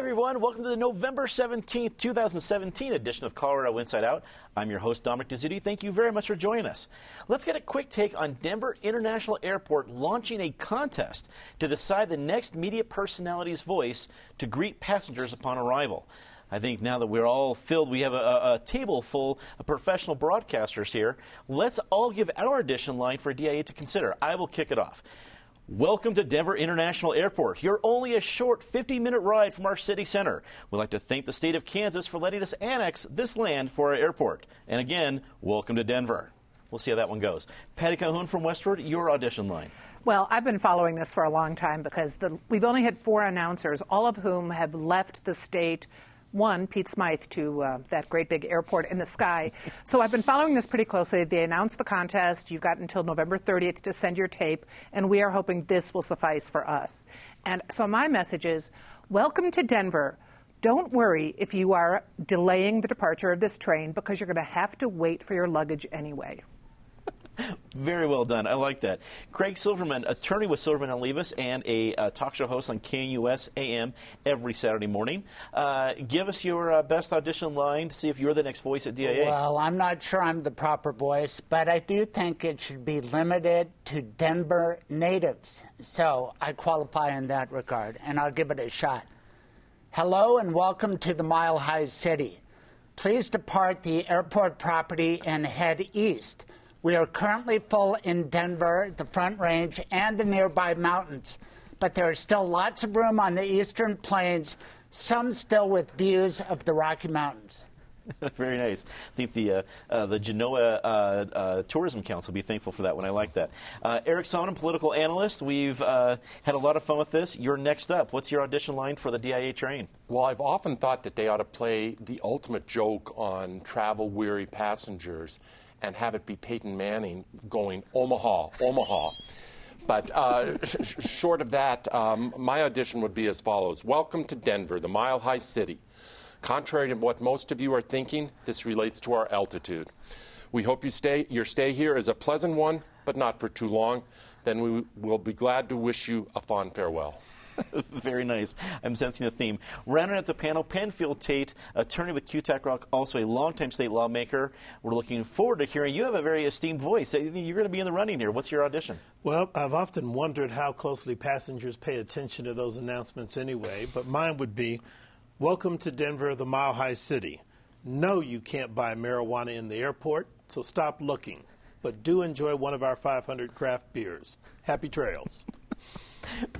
everyone. Welcome to the November 17th, 2017 edition of Colorado Inside Out. I'm your host, Dominic Dezzutti. Thank you very much for joining us. Let's get a quick take on Denver International Airport launching a contest to decide the next media personality's voice to greet passengers upon arrival. I think now that we're all filled, we have a, a, table full of professional broadcasters here. Let's all give our audition line for DIA to consider. I will kick it off. Welcome to Denver International Airport. You're only a short 50 minute ride from our city center. We'd like to thank the state of Kansas for letting us annex this land for our airport. And again, welcome to Denver. We'll see how that one goes. Patty Calhoun from Westword, your audition line. Well, I've been following this for a long time because the, we've only had four announcers, all of whom have left the state one, Pete Smythe, to uh, that great big airport in the sky. So I've been following this pretty closely. They announced the contest. You've got until November 30th to send your tape, and we are hoping this will suffice for us. And so my message is welcome to Denver. Don't worry if you are delaying the departure of this train because you're going to have to wait for your luggage anyway. Very well done. I like that. Craig Silverman, attorney with Silverman and Levis, and a uh, talk show host on KNUS AM every Saturday morning. Uh, give us your uh, best audition line to see if you're the next voice at DIA. Well, I'm not sure I'm the proper voice, but I do think it should be limited to Denver natives. So I qualify in that regard, and I'll give it a shot. Hello, and welcome to the Mile High City. Please depart the airport property and head east. We are currently full in Denver, the Front Range, and the nearby mountains, but there is still lots of room on the eastern plains, some still with views of the Rocky Mountains. Very nice. I think the uh, uh, the Genoa uh, uh Tourism Council will be thankful for that one. I like that. Uh, Eric Sondermann, political analyst. We've uh, had a lot of fun with this. You're next up. What's your audition line for the DIA train? Well, I've often thought that they ought to play the ultimate joke on travel weary passengers and have it be Peyton Manning going Omaha, Omaha. But uh, sh- short of that, um, my audition would be as follows Welcome to Denver, the mile high city. Contrary to what most of you are thinking, this relates to our altitude. We hope you stay, your stay here is a pleasant one, but not for too long. Then we will be glad to wish you a fond farewell. Very nice. I'm sensing a theme. Rounding out the panel, Penfield Tate, attorney with Kutak Rock, also a longtime state lawmaker. We're looking forward to hearing you have a very esteemed voice. You're going to be in the running here. What's your audition? Well, I've often wondered how closely passengers pay attention to those announcements anyway, but mine would be Welcome to Denver, the Mile High City. No, you can't buy marijuana in the airport, so stop looking. But do enjoy one of our 500 craft beers. Happy trails.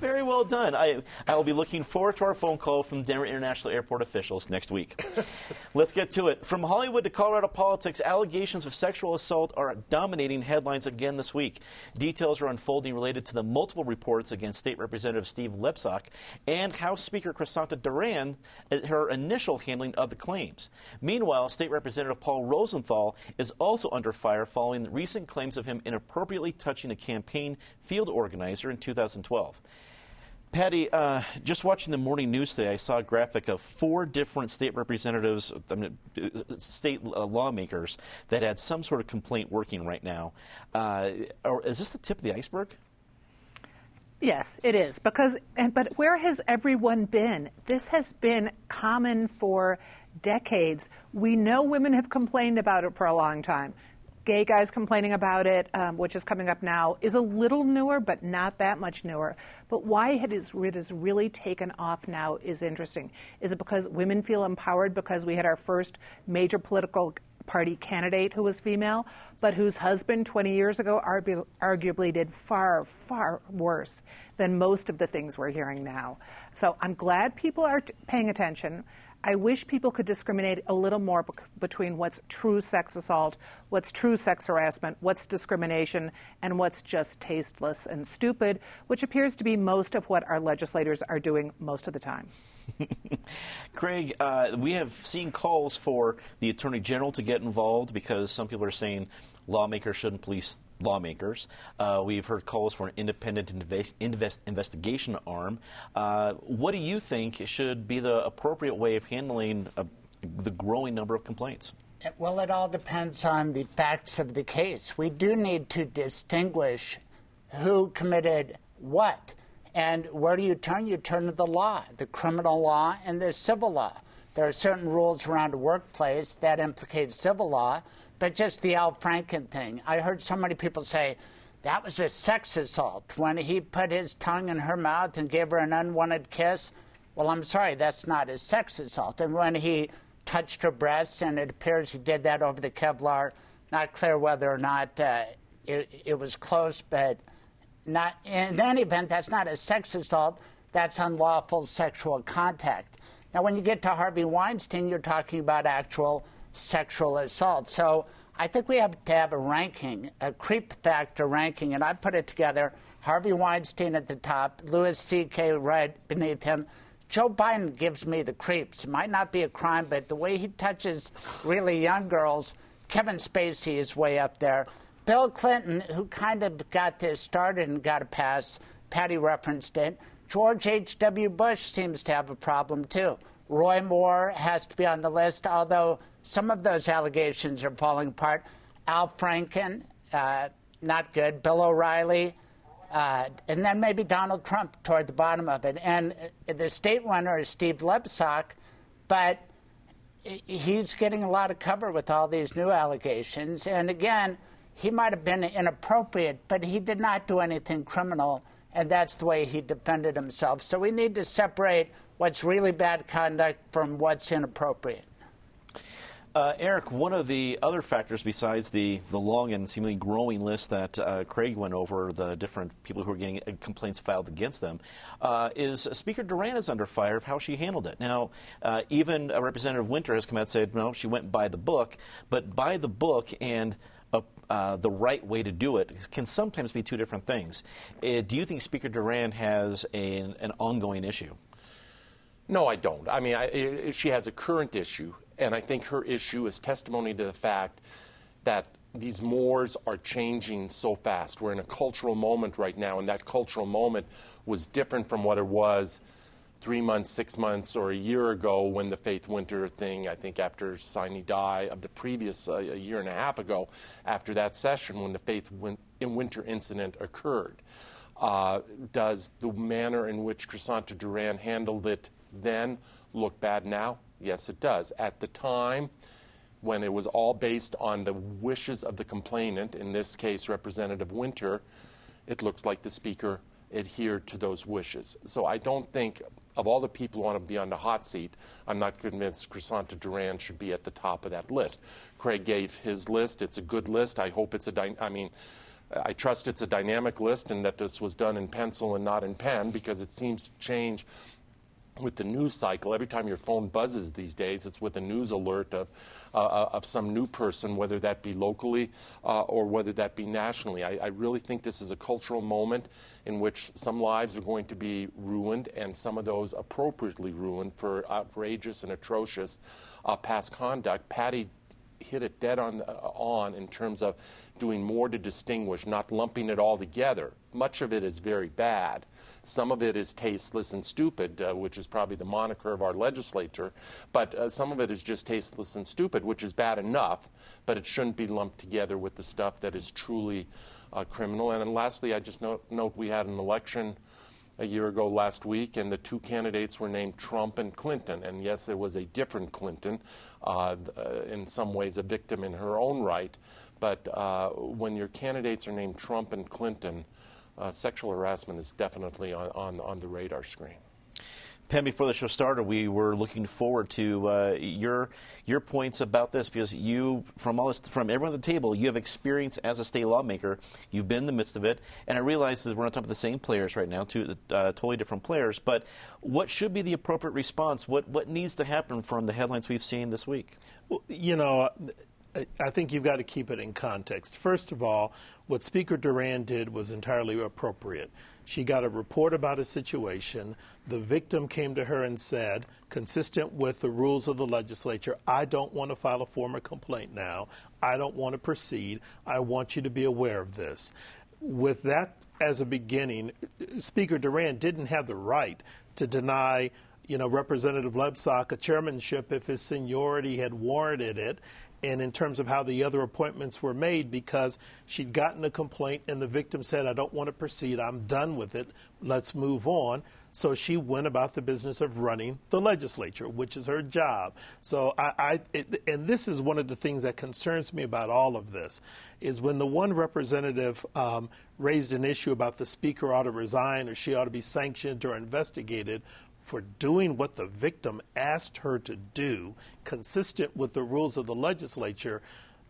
Very well done. I, I will be looking forward to our phone call from Denver International Airport officials next week. Let's get to it. From Hollywood to Colorado politics, allegations of sexual assault are dominating headlines again this week. Details are unfolding related to the multiple reports against State Representative Steve Lebsock and House Speaker Crisanta Duran, her initial handling of the claims. Meanwhile, State Representative Paul Rosenthal is also under fire following recent claims of him inappropriately touching a campaign field organizer in 2012. Patty, uh, just watching the morning news today, I saw a graphic of four different state representatives, I mean, state uh, lawmakers that had some sort of complaint working right now. Uh, or is this the tip of the iceberg? Yes, it is. Because, and, but where has everyone been? This has been common for decades. We know women have complained about it for a long time gay guys complaining about it, um, which is coming up now, is a little newer, but not that much newer. But why it, is, it has really taken off now is interesting. Is it because women feel empowered because we had our first major political party candidate who was female, but whose husband 20 years ago argu- arguably did far, far worse than most of the things we're hearing now. So I'm glad people are t- paying attention. I wish people could discriminate a little more be- between what's true sex assault, what's true sex harassment, what's discrimination, and what's just tasteless and stupid, which appears to be most of what our legislators are doing most of the time. Craig, uh, we have seen calls for the Attorney General to get involved because some people are saying lawmakers shouldn't police lawmakers. Uh, we've heard calls for an independent invest, invest, investigation arm. Uh, what do you think should be the appropriate way of handling a, the growing number of complaints? Well, it all depends on the facts of the case. We do need to distinguish who committed what. And where do you turn? You turn to the law, the criminal law and the civil law. There are certain rules around a workplace that implicate civil law, but just the Al Franken thing. I heard so many people say that was a sex assault when he put his tongue in her mouth and gave her an unwanted kiss. Well, I'm sorry, that's not a sex assault. And when he touched her breasts, and it appears he did that over the Kevlar, not clear whether or not uh, it, it was close, but not in any event, that's not a sex assault. That's unlawful sexual contact. Now, when you get to Harvey Weinstein, you're talking about actual sexual assault. So I think we have to have a ranking, a creep factor ranking, and I put it together. Harvey Weinstein at the top, Louis C.K. right beneath him. Joe Biden gives me the creeps. It might not be a crime, but the way he touches really young girls, Kevin Spacey is way up there. Bill Clinton, who kind of got this started and got a pass, Patty referenced it. George H.W. Bush seems to have a problem too. Roy Moore has to be on the list, although some of those allegations are falling apart. Al Franken, uh, not good. Bill O'Reilly, uh, and then maybe Donald Trump toward the bottom of it. And uh, the state runner is Steve Lebsock, but he's getting a lot of cover with all these new allegations. And again, he might have been inappropriate, but he did not do anything criminal, and that's the way he defended himself. So we need to separate what's really bad conduct from what's inappropriate. Uh, Eric, one of the other factors besides the, the long and seemingly growing list that uh, Craig went over, the different people who are getting uh, complaints filed against them, uh, is Speaker Duran is under fire of how she handled it. Now, uh, even Representative Winter has come out and said, no, she went by the book, but by the book and uh, the right way to do it can sometimes be two different things. Do you think Speaker Duran has a, an ongoing issue? No, I don't. I mean, I, she has a current issue, and I think her issue is testimony to the fact that these mores are changing so fast. We're in a cultural moment right now, and that cultural moment was different from what it was three months, six months, or a year ago when the Faith Winter thing, I think after Sine Die of the previous uh, a year and a half ago, after that session when the Faith win- Winter incident occurred. Uh, does the manner in which Crisanta Duran handled it then look bad now? Yes, it does. At the time, when it was all based on the wishes of the complainant, in this case, Representative Winter, it looks like the Speaker adhered to those wishes. So I don't think of all the people who want to be on the hot seat, I'm not convinced Crisanta Duran should be at the top of that list. Craig gave his list. It's a good list. I hope it's a, dy- I mean, I trust it's a dynamic list and that this was done in pencil and not in pen because it seems to change with the news cycle, every time your phone buzzes these days, it's with a news alert of, uh, uh, of some new person, whether that be locally uh, or whether that be nationally. I, I, really think this is a cultural moment in which some lives are going to be ruined, and some of those appropriately ruined for outrageous and atrocious uh, past conduct. Patty hit it dead on, uh, on in terms of doing more to distinguish, not lumping it all together. Much of it is very bad. Some of it is tasteless and stupid, uh, which is probably the moniker of our legislature. But uh, some of it is just tasteless and stupid, which is bad enough, but it shouldn't be lumped together with the stuff that is truly uh, criminal. And, lastly, I just note, note we had an election a year ago last week, and the two candidates were named Trump and Clinton. And yes, there was a different Clinton, uh, uh, in some ways a victim in her own right. But uh, when your candidates are named Trump and Clinton, uh, sexual harassment is definitely on, on, on the radar screen. Penn, before the show started, we were looking forward to uh, your your points about this because you, from all this, from everyone at the table, you have experience as a state lawmaker. You've been in the midst of it, and I realize that we're not talking about the same players right now, two uh, totally different players. But what should be the appropriate response? What what needs to happen from the headlines we've seen this week? Well, you know. I think you've got to keep it in context. First of all, what Speaker Duran did was entirely appropriate. She got a report about a situation. The victim came to her and said, consistent with the rules of the legislature, I don't want to file a formal complaint now. I don't want to proceed. I want you to be aware of this. With that as a beginning, Speaker Duran didn't have the right to deny you know, Representative Lebsock a chairmanship if his seniority had warranted it. And in terms of how the other appointments were made because she'd gotten a complaint and the victim said, I don't want to proceed, I'm done with it, let's move on. So she went about the business of running the legislature, which is her job. So I, I it, and this is one of the things that concerns me about all of this, is when the one representative um, raised an issue about the speaker ought to resign or she ought to be sanctioned or investigated for doing what the victim asked her to do, consistent with the rules of the legislature.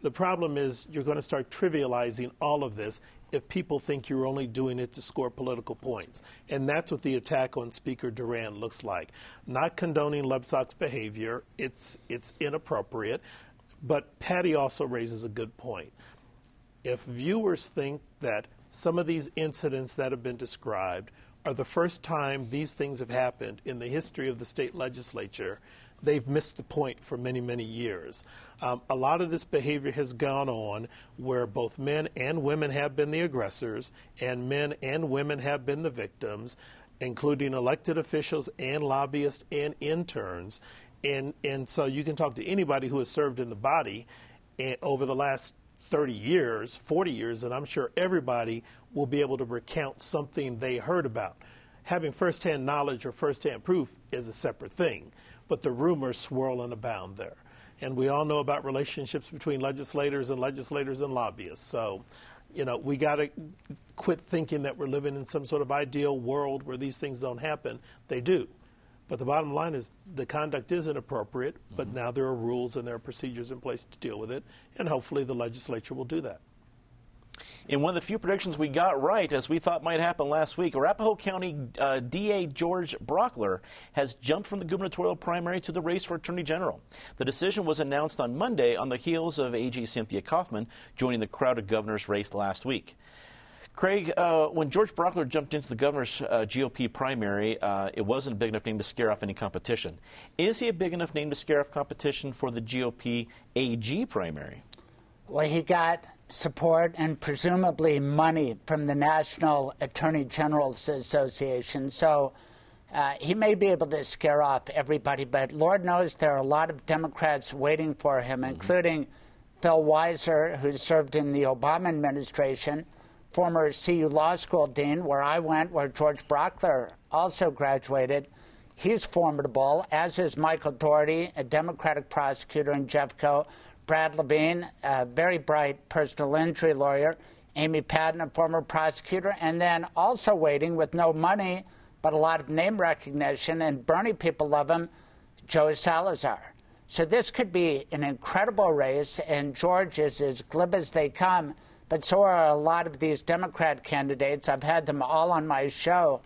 The problem is you're going to start trivializing all of this if people think you're only doing it to score political points. And that's what the attack on Speaker Duran looks like. Not condoning Lebsock's behavior, it's, it's inappropriate. But Patty also raises a good point. If viewers think that some of these incidents that have been described are the first time these things have happened in the history of the state legislature, they've missed the point for many, many years. Um, a lot of this behavior has gone on where both men and women have been the aggressors, and men and women have been the victims, including elected officials and lobbyists and interns. And, and so you can talk to anybody who has served in the body and over the last 30 years, 40 years, and I'm sure everybody will be able to recount something they heard about. Having firsthand knowledge or firsthand proof is a separate thing, but the rumors swirl and abound there. And we all know about relationships between legislators and legislators and lobbyists. So, you know, we got to quit thinking that we're living in some sort of ideal world where these things don't happen. They do. But the bottom line is the conduct is inappropriate, but mm-hmm. now there are rules and there are procedures in place to deal with it, and hopefully the legislature will do that. In one of the few predictions we got right, as we thought might happen last week, Arapahoe County uh, DA George Brauchler has jumped from the gubernatorial primary to the race for Attorney General. The decision was announced on Monday on the heels of AG Cynthia Coffman joining the crowded governor's race last week. Craig, uh, when George Brauchler jumped into the governor's uh, GOP primary, uh, it wasn't a big enough name to scare off any competition. Is he a big enough name to scare off competition for the GOP AG primary? Well, he got support and presumably money from the National Attorney General's Association. So uh, he may be able to scare off everybody, but Lord knows there are a lot of Democrats waiting for him, mm-hmm. including Phil Weiser, who served in the Obama administration former CU Law School dean, where I went, where George Brauchler also graduated. He's formidable, as is Michael Dougherty, a Democratic prosecutor in Jeffco, Brad Levin, a very bright personal injury lawyer, Amy Padden, a former prosecutor, and then also waiting with no money but a lot of name recognition, and Bernie people love him, Joe Salazar. So this could be an incredible race, and George is as glib as they come but so are a lot of these Democrat candidates. I've had them all on my show.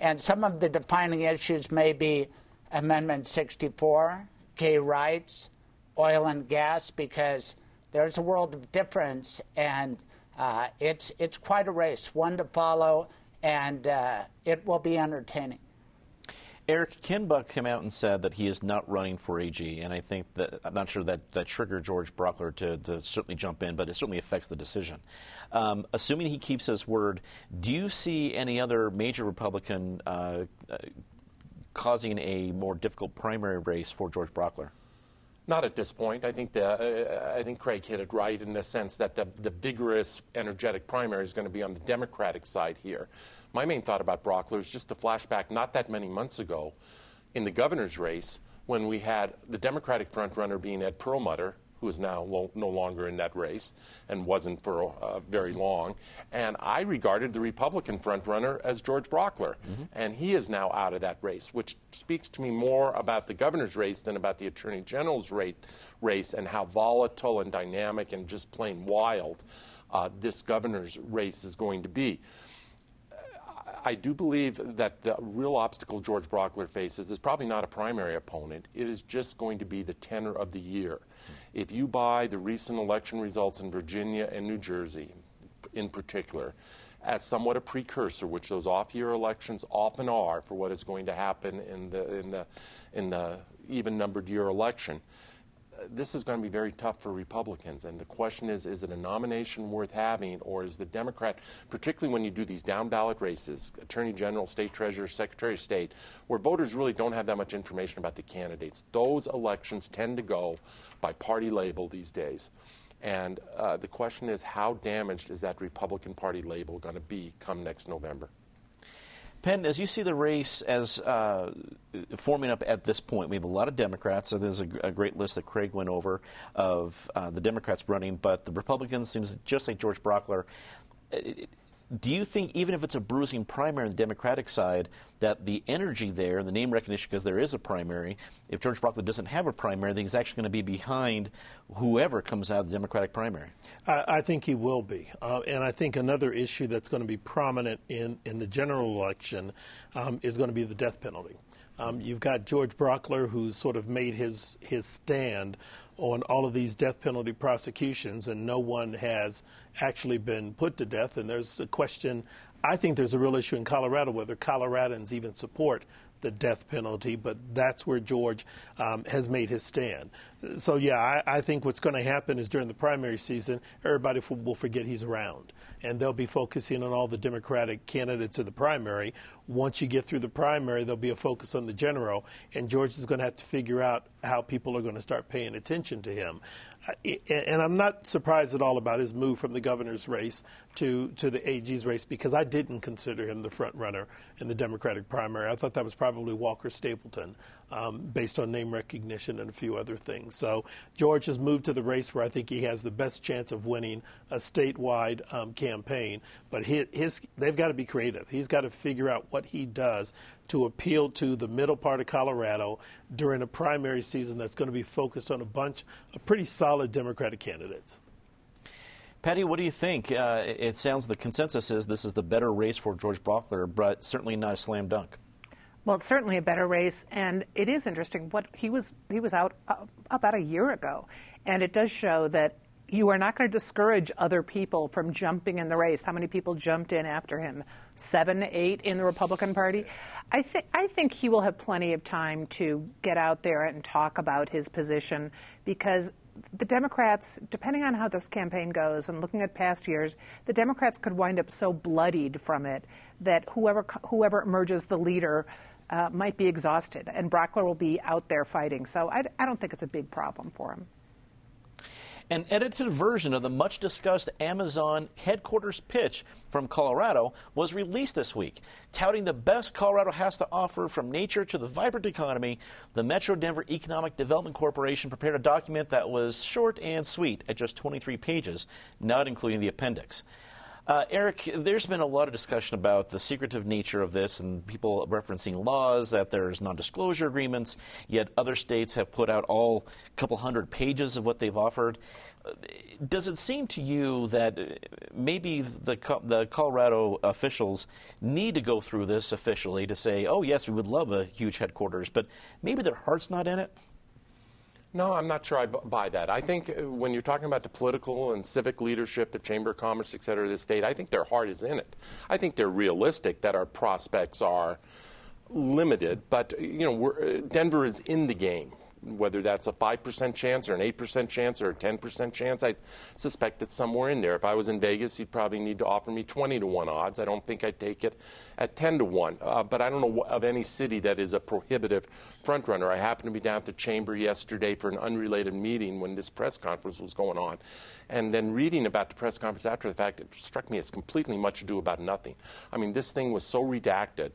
And some of the defining issues may be Amendment 64, gay rights, oil and gas, because there's a world of difference, and uh, it's, it's quite a race, one to follow, and uh, it will be entertaining. Eric Ken Buck came out and said that he is not running for AG, and I think that I'm not sure that that triggered George Brauchler to, to certainly jump in, but it certainly affects the decision. Um, assuming he keeps his word, do you see any other major Republican uh, uh, causing a more difficult primary race for George Brauchler? Not at this point. I think the, uh, I think Craig hit it right in the sense that the, the vigorous, energetic primary is going to be on the Democratic side here. My main thought about Brauchler is just a flashback not that many months ago in the governor's race when we had the Democratic frontrunner being Ed Perlmutter, who is now lo- no longer in that race and wasn't for uh, very long. And I regarded the Republican frontrunner as George Brauchler, mm-hmm. and he is now out of that race, which speaks to me more about the governor's race than about the attorney general's rate, race and how volatile and dynamic and just plain wild uh, this governor's race is going to be. I do believe that the real obstacle George Brauchler faces is probably not a primary opponent. It is just going to be the tenor of the year. If you buy the recent election results in Virginia and New Jersey, in particular, as somewhat a precursor, which those off-year elections often are, for what is going to happen in the in the in the even-numbered year election, this is going to be very tough for Republicans. And the question is is it a nomination worth having, or is the Democrat, particularly when you do these down ballot races, Attorney General, State Treasurer, Secretary of State, where voters really don't have that much information about the candidates? Those elections tend to go by party label these days. And uh, the question is how damaged is that Republican Party label going to be come next November? Penn, as you see the race as uh, forming up at this point, we have a lot of Democrats. So there's a, a great list that Craig went over of uh, the Democrats running, but the Republicans seems just like George Brauchler. It, do you think, even if it's a bruising primary on the Democratic side, that the energy there, and the name recognition, because there is a primary, if George Brauchler doesn't have a primary, then he's actually going to be behind whoever comes out of the Democratic primary? I, I think he will be. Uh, and I think another issue that's going to be prominent in, in the general election um, is going to be the death penalty. Um, you've got George Brauchler, who's sort of made his, his stand on all of these death penalty prosecutions, and no one has actually been put to death. And there's a question, I think there's a real issue in Colorado whether Coloradans even support the death penalty, but that's where George um, has made his stand. So, yeah, I, I think what's going to happen is during the primary season, everybody f- will forget he's around and they'll be focusing on all the Democratic candidates in the primary. Once you get through the primary, there'll be a focus on the general, and George is going to have to figure out how people are going to start paying attention to him. And I'm not surprised at all about his move from the governor's race to, to the AG's race because I didn't consider him the front runner in the Democratic primary. I thought that was probably Walker Stapleton um, based on name recognition and a few other things. So George has moved to the race where I think he has the best chance of winning a statewide um, campaign. But his, his, they've got to be creative. He's got to figure out what he does to appeal to the middle part of Colorado during a primary season that's going to be focused on a bunch of pretty solid Democratic candidates. Patty, what do you think? Uh, it sounds the consensus is this is the better race for George Brauchler, but certainly not a slam dunk. Well, it's certainly a better race, and it is interesting. What he was he was out uh, about a year ago, and it does show that you are not going to discourage other people from jumping in the race. How many people jumped in after him? Seven, eight in the Republican Party. I think I think he will have plenty of time to get out there and talk about his position because the Democrats, depending on how this campaign goes and looking at past years, the Democrats could wind up so bloodied from it that whoever whoever emerges the leader uh, might be exhausted, and Brauchler will be out there fighting. So I, I don't think it's a big problem for him. An edited version of the much discussed Amazon headquarters pitch from Colorado was released this week. Touting the best Colorado has to offer from nature to the vibrant economy, the Metro Denver Economic Development Corporation prepared a document that was short and sweet at just 23 pages, not including the appendix. Uh, Eric, there's been a lot of discussion about the secretive nature of this and people referencing laws that there's non disclosure agreements, yet other states have put out all couple hundred pages of what they've offered. Does it seem to you that uh, maybe the, the Colorado officials need to go through this officially to say, oh, yes, we would love a huge headquarters, but maybe their heart's not in it? No, I'm not sure I buy that. I think uh, when you're talking about the political and civic leadership, the Chamber of Commerce, et cetera, of the state, I think their heart is in it. I think they're realistic that our prospects are limited, but you know, uh, Denver is in the game whether that's a 5% chance or an 8% chance or a 10% chance, I suspect it's somewhere in there. If I was in Vegas, you'd probably need to offer me 20 to 1 odds. I don't think I'd take it at 10 to 1. Uh, but I don't know of any city that is a prohibitive front runner. I happened to be down at the chamber yesterday for an unrelated meeting when this press conference was going on. And then reading about the press conference after the fact, it struck me as completely much ado about nothing. I mean, this thing was so redacted.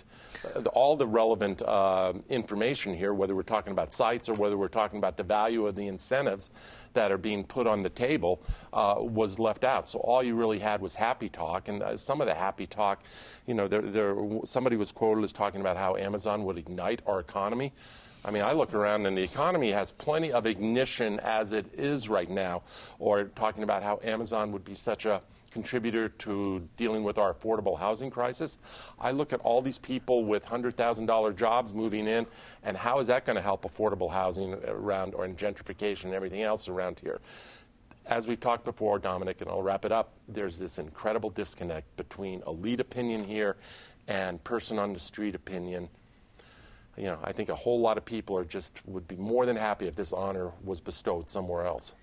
Uh, all the relevant uh, information here, whether we're talking about sites or whether we're talking about the value of the incentives that are being put on the table, uh, was left out. So all you really had was happy talk. And uh, some of the happy talk, you know, there, there, somebody was quoted as talking about how Amazon would ignite our economy. I mean, I look around and the economy has plenty of ignition as it is right now, or talking about how Amazon would be such a contributor to dealing with our affordable housing crisis. I look at all these people with $100,000 jobs moving in, and how is that going to help affordable housing around, or in gentrification and everything else around here? As we've talked before, Dominic, and I'll wrap it up, there's this incredible disconnect between elite opinion here and person on the street opinion you know, I think a whole lot of people are just would be more than happy if this honor was bestowed somewhere else.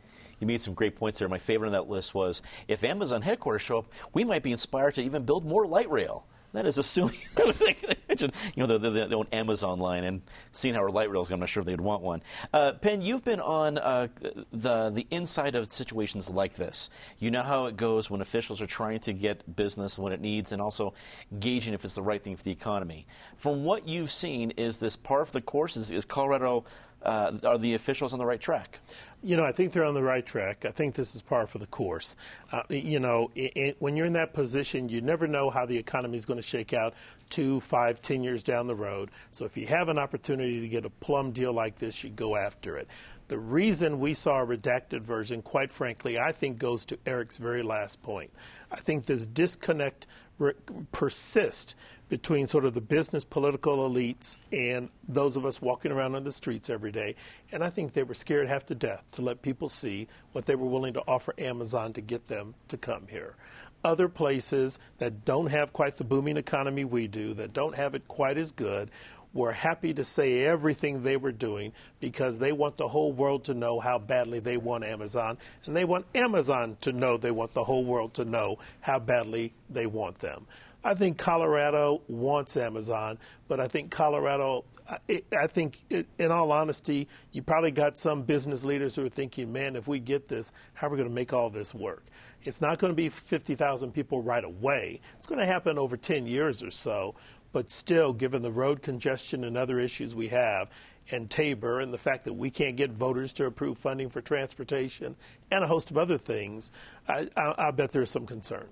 You made some great points there. My favorite on that list was if Amazon headquarters show up, we might be inspired to even build more light rail. That is assuming, you know, the, the, the Amazon line and seeing how our light rail is going. I'm not sure if they'd want one. Uh, Penn, you've been on uh, the the inside of situations like this. You know how it goes when officials are trying to get business when it needs, and also gauging if it's the right thing for the economy. From what you've seen, is this part of the course? Is, is Colorado? Uh, are the officials on the right track? You know, I think they're on the right track. I think this is par for the course. Uh, you know, it, it, when you're in that position, you never know how the economy is going to shake out two, five, ten years down the road. So if you have an opportunity to get a plum deal like this, you go after it. The reason we saw a redacted version, quite frankly, I think goes to Eric's very last point. I think this disconnect re- persists between sort of the business political elites and those of us walking around on the streets every day. And I think they were scared half to death to let people see what they were willing to offer Amazon to get them to come here. Other places that don't have quite the booming economy we do, that don't have it quite as good, were happy to say everything they were doing because they want the whole world to know how badly they want Amazon, and they want Amazon to know they want the whole world to know how badly they want them. I think Colorado wants Amazon, but I think Colorado, I think, in all honesty, you probably got some business leaders who are thinking, man, if we get this, how are we going to make all this work? It's not going to be 50,000 people right away. It's going to happen over 10 years or so. But still, given the road congestion and other issues we have, and TABOR, and the fact that we can't get voters to approve funding for transportation, and a host of other things, I, I, I bet there's some concern.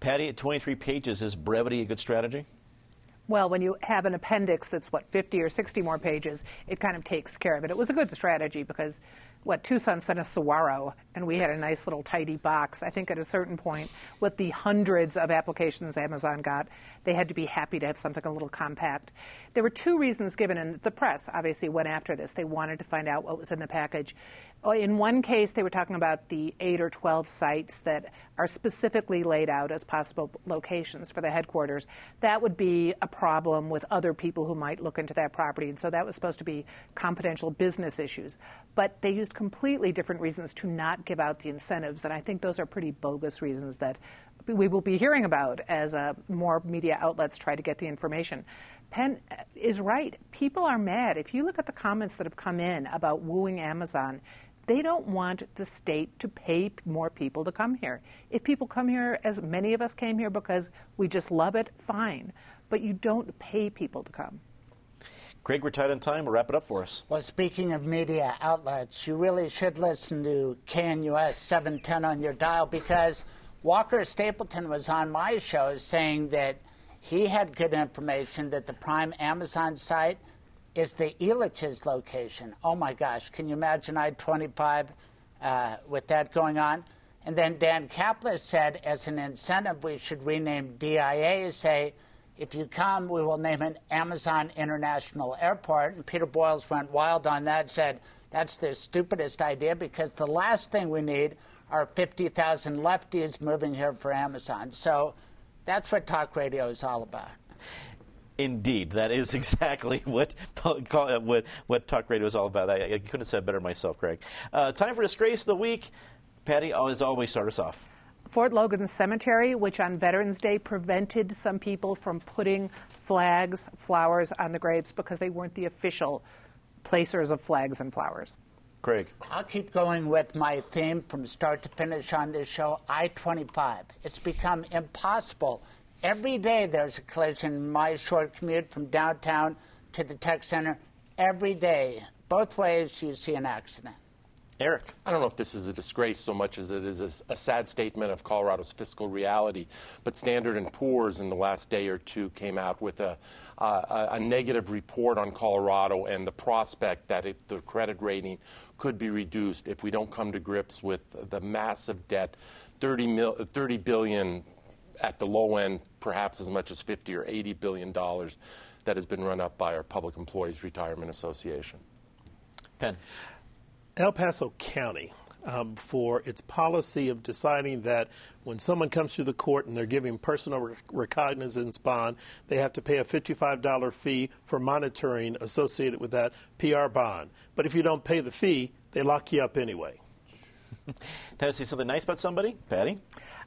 Patty, at 23 pages, is brevity a good strategy? Well, when you have an appendix that's, what, 50 or 60 more pages, it kind of takes care of it. It was a good strategy because, what, Tucson sent us Saguaro, and we had a nice little tidy box. I think at a certain point, with the hundreds of applications Amazon got, they had to be happy to have something a little compact. There were two reasons given, and the press obviously went after this. They wanted to find out what was in the package. Oh, in one case, they were talking about the eight or 12 sites that are specifically laid out as possible locations for the headquarters. That would be a problem with other people who might look into that property. And so that was supposed to be confidential business issues. But they used completely different reasons to not give out the incentives. And I think those are pretty bogus reasons that we will be hearing about as uh, more media outlets try to get the information. Penn is right. People are mad. If you look at the comments that have come in about wooing Amazon, they don't want the state to pay more people to come here. If people come here, as many of us came here because we just love it, fine. But you don't pay people to come. Craig, we're tight on time. We'll wrap it up for us. Well, speaking of media outlets, you really should listen to KNUS 710 on your dial because Walker Stapleton was on my show saying that he had good information that the Prime Amazon site is the Elitch's location. Oh my gosh, can you imagine I 25 uh, with that going on? And then Dan Caplis said, as an incentive, we should rename DIA, say, if you come, we will name it Amazon International Airport. And Peter Boyles went wild on that, said, that's the stupidest idea because the last thing we need are 50,000 lefties moving here for Amazon. So that's what talk radio is all about. Indeed, that is exactly what what, what talk radio is all about. I, I couldn't have said better myself, Craig. Uh, time for disgrace of the week. Patty, as always, start us off. Fort Logan Cemetery, which on Veterans Day prevented some people from putting flags, flowers on the graves because they weren't the official placers of flags and flowers. Craig. I'll keep going with my theme from start to finish on this show I 25. It's become impossible Every day there's a collision. in My short commute from downtown to the tech center, every day, both ways, you see an accident. Eric. I don't know if this is a disgrace so much as it is a, a, sad statement of Colorado's fiscal reality. But Standard & Poor's in the last day or two came out with a, uh, a negative report on Colorado and the prospect that it, the credit rating could be reduced if we don't come to grips with the massive debt, 30, mil, 30 billion at the low end, perhaps as much as 50 or 80 billion dollars that has been run up by our Public Employees Retirement Association. Penn. El Paso County um, for its policy of deciding that when someone comes to the court and they're giving personal rec- recognizance bond, they have to pay a $55 fee for monitoring associated with that PR bond. But if you don't pay the fee, they lock you up anyway. Can I say something nice about somebody? Patty?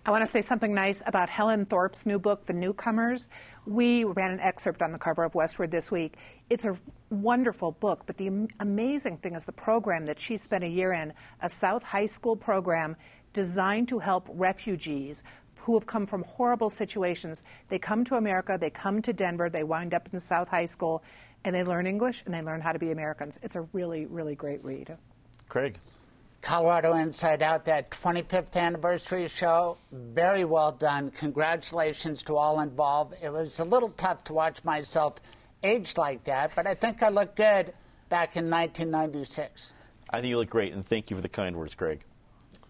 I want to say something nice about Helen Thorpe's new book, The Newcomers. We ran an excerpt on the cover of Westword this week. It's a wonderful book, but the amazing thing is the program that she spent a year in, a South High School program designed to help refugees who have come from horrible situations. They come to America, they come to Denver, they wind up in the South High School, and they learn English and they learn how to be Americans. It's a really, really great read. Craig? Colorado Inside Out, that 25th anniversary show, very well done. Congratulations to all involved. It was a little tough to watch myself age like that, but I think I looked good back in 1996. I think you look great, and thank you for the kind words, Craig.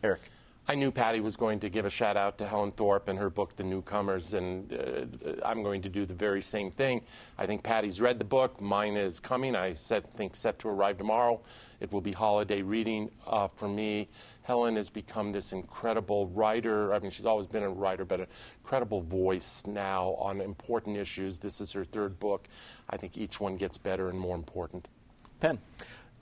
Eric? I knew Patty was going to give a shout out to Helen Thorpe and her book, The Newcomers, and uh, I'm going to do the very same thing. I think Patty's read the book. Mine is coming. I think set to arrive tomorrow. It will be holiday reading uh, for me. Helen has become this incredible writer. I mean, she's always been a writer, but an incredible voice now on important issues. This is her third book. I think each one gets better and more important. Penn?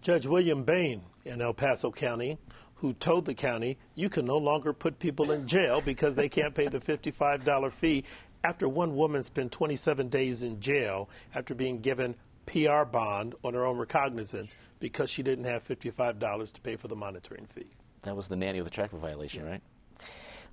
Judge William Bain in El Paso County, who told the county you can no longer put people in jail because they can't pay the $55 fee after one woman spent 27 days in jail after being given PR bond on her own recognizance because she didn't have $55 to pay for the monitoring fee. That was the nanny with the traffic violation, right?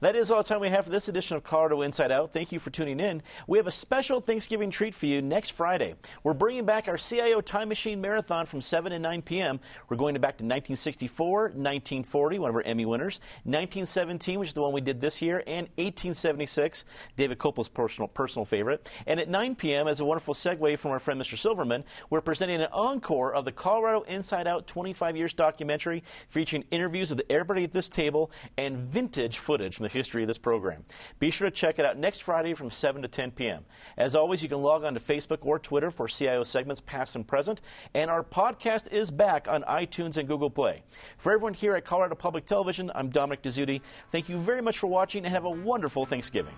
That is all the time we have for this edition of Colorado Inside Out. Thank you for tuning in. We have a special Thanksgiving treat for you next Friday. We're bringing back our CIO Time Machine Marathon from 7 and 9 p.m. We're going back to 1964, 1940, one of our Emmy winners, 1917, which is the one we did this year, and 1876, David Coppel's personal, personal favorite. And at 9 p.m., as a wonderful segue from our friend Mr. Silverman, we're presenting an encore of the Colorado Inside Out 25 Years documentary featuring interviews with everybody at this table and vintage footage the history of this program. Be sure to check it out next Friday from 7 to 10 p.m. As always, you can log on to Facebook or Twitter for CIO segments past and present, and our podcast is back on iTunes and Google Play. For everyone here at Colorado Public Television, I'm Dominic Dezzutti. Thank you very much for watching and have a wonderful Thanksgiving.